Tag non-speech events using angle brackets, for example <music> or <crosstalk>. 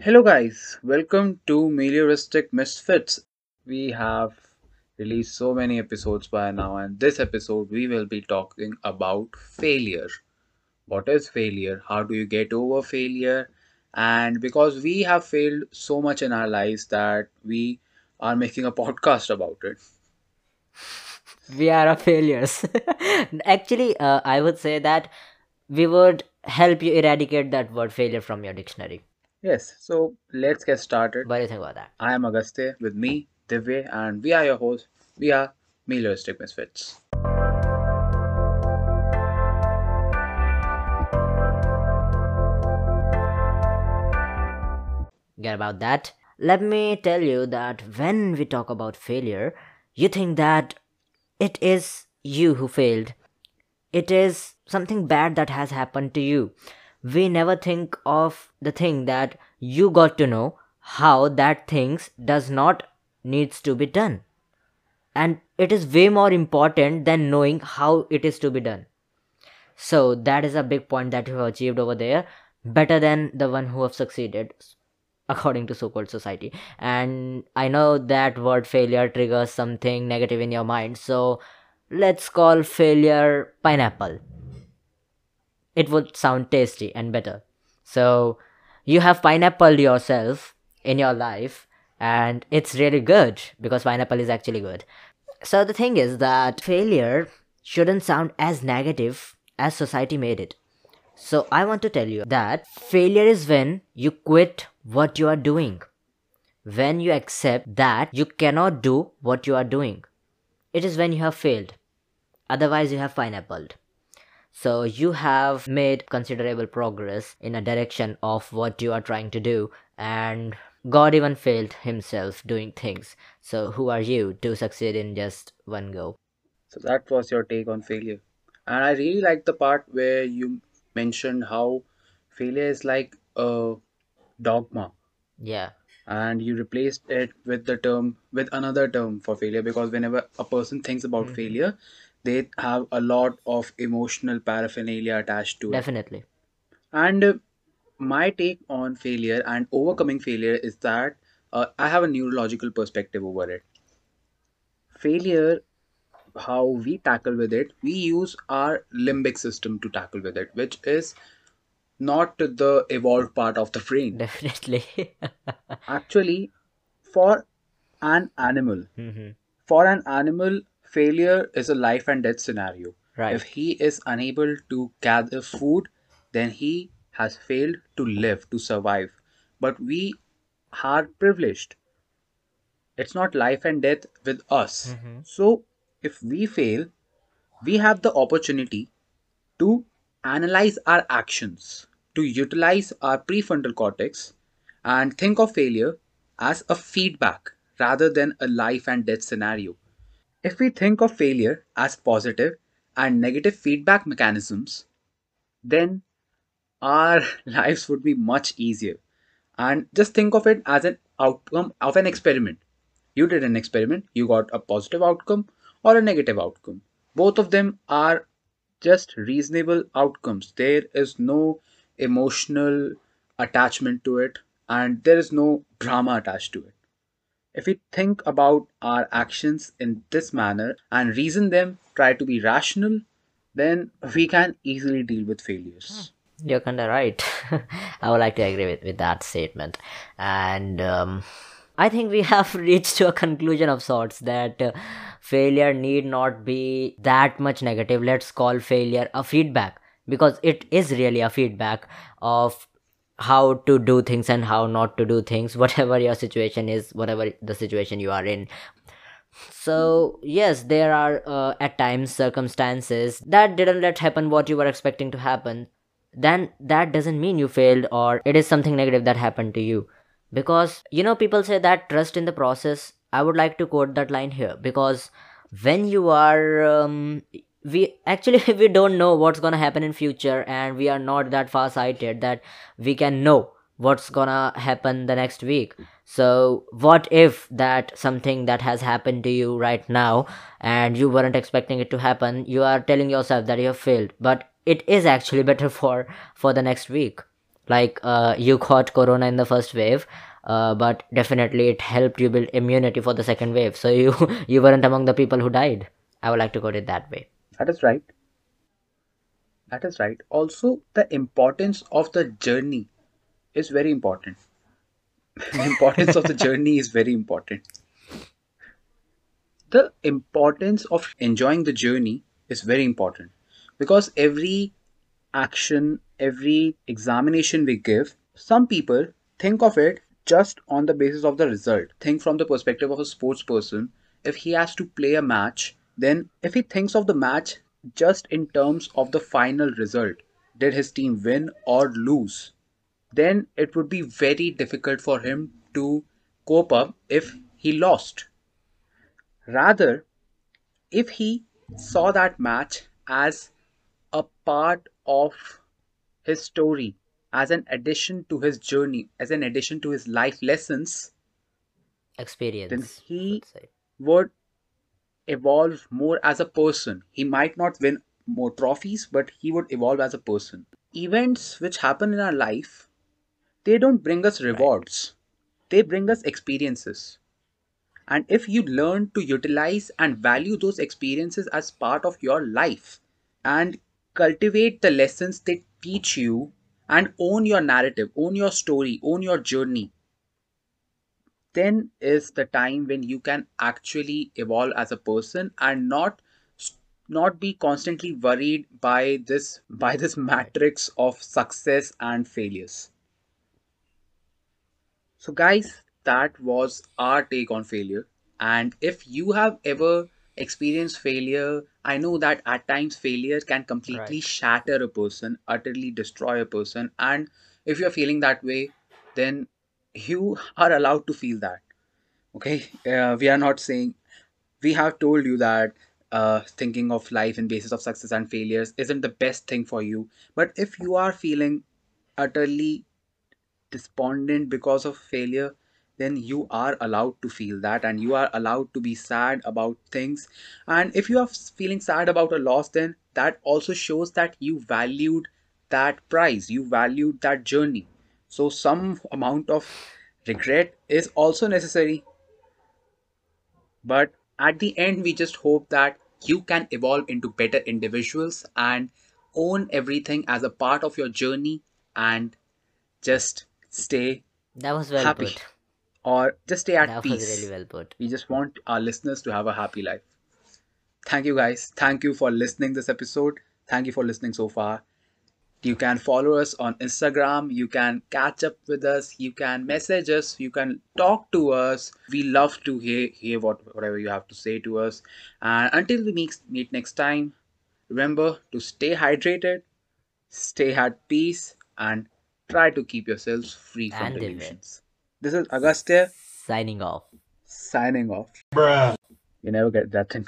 Hello, guys. Welcome to Melioristic Misfits. We have released so many episodes by now, and this episode we will be talking about failure. What is failure? How do you get over failure? And because we have failed so much in our lives that we are making a podcast about it. we are failures <laughs> actually uh, i would say that we would help you eradicate that word failure from your dictionary Yes, so let's get started. what do you think about that I am Agastya with me, Divya, and we are your hosts. We are Melioristic Misfits. get about that let me tell you that when we talk about failure you think that it is you who failed it is something bad that has happened to you we never think of the thing that you got to know how that things does not needs to be done. And it is way more important than knowing how it is to be done. So that is a big point that you have achieved over there better than the one who have succeeded according to so-called society. And i know that word failure triggers something negative in your mind so let's call failure pineapple it would sound tasty and better so you have pineapple yourself in your life and it's really good because pineapple is actually good so the thing is that failure shouldn't sound as negative as society made it so I want to tell you that failure is when you quit what you are doing. When you accept that you cannot do what you are doing. It is when you have failed. Otherwise you have pineappled. So you have made considerable progress in a direction of what you are trying to do and God even failed himself doing things. So who are you to succeed in just one go? So that was your take on failure. And I really like the part where you mentioned how failure is like a dogma Yeah. and you replaced it with the term with another term for failure because whenever a person thinks about Mhm. failure they have a lot of emotional paraphernalia attached to it Definitely. and uh, my take on failure and overcoming failure is that uh, i have a neurological perspective over it failure how we tackle with it we use our limbic system to tackle with it which is not the evolved part of the brain Definitely. <laughs> actually for an animal hmm for an animal failure is a life and death scenario. Right. if he is unable to gather food then he has failed to live to survive. But we are privileged. It's not life and death with us. Hmm so if we fail we have the opportunity to analyze our actions, to utilize our prefrontal cortex, and think of failure as a feedback rather than a life and death scenario. If we think of failure as positive and negative feedback mechanisms, then our <laughs> lives would be much easier. And just think of it as an outcome of an experiment. You did an experiment, you got a positive outcome or a negative outcome. Both of them are just reasonable outcomes. There is no emotional attachment to it, and there is no drama attached to it. If we think about our actions in this manner and reason them, try to be rational, then we can easily deal with failures. You're kind of right. <laughs> I would like to agree with, with that statement. And um, I think we <laughs> have reached to a conclusion of sorts that uh, failure need not be that much negative. Let's call failure a feedback because it is really a feedback of how to do things and how not to do things, whatever your situation is, whatever the situation you are in. So, yes, there are uh, at times circumstances that didn't let happen what you were expecting to happen. Then that doesn't mean you failed or it is something negative that happened to you. Because, you know, people say that trust in the process. I would like to quote that line here because when you are. Um, we actually <laughs> we don't know what's gonna happen in future and we are not that far sighted that we can know what's gonna happen the next week. So what if that something that has happened to you right now and you weren't expecting it to happen you are telling yourself that you have failed but it is actually <laughs> better for for the next week. Like uh, you caught corona in the first wave uh, but definitely it helped you build immunity for the second wave. So <laughs> you you weren't among the people who died. I would like to put it that way That is right. That is right. Also, the importance of the journey is very important. <laughs> the importance of the journey is very important. The importance of enjoying the journey is very important because every action, every examination we give, some people think of it just on the basis of the result. Think from the perspective of a sports person. If he has to play a match, then if he thinks of the match just in terms of the final result, did his team win or lose? Then it would be very difficult for him to cope up if he lost. Rather, if he saw that match as a part of his story, as an addition to his journey, as an addition to his life lessons, experience then he- would evolve more as a person. He might not win more trophies, but he would evolve as a person. Events which happen in our life, they don't bring us rewards, they bring us experiences. And if you learn to utilize and value those experiences as part of your life and cultivate the lessons they teach you and own your narrative, own your story, own your journey, then is the time when you can actually evolve as a person and not not be constantly worried by this by this matrix of success and failures. So guys that was our take on failure. And if you have ever experienced failure i know that at times failure can completely Right. shatter a person utterly destroy a person. And if you're feeling that way then you are allowed to feel that okay? Uh, we are not saying we have told you that uh, thinking of life in basis of success and failures isn't the best thing for you. But if you are feeling utterly despondent because of failure then you are allowed to feel that and you are allowed to be sad about things. And if you are feeling sad about a loss then that also shows that you valued that prize you valued that journey so some amount of regret is also necessary but at the end, we just hope that you can evolve into better individuals and own everything as a part of your journey and just stay that was well happy put or just stay at that peace. was really well put We just want our listeners to have a happy life. Thank you guys. Thank you for listening this episode. Thank you for listening so far. You can follow us on Instagram. You can catch up with us. You can message us. You can talk to us. We love to hear, hear what, whatever you have to say to us. And until we meet, meet next time, remember to stay hydrated, stay at peace, and try to keep yourselves free from And delusions. This is Agastya signing off signing off. Bruh. You never get that thing.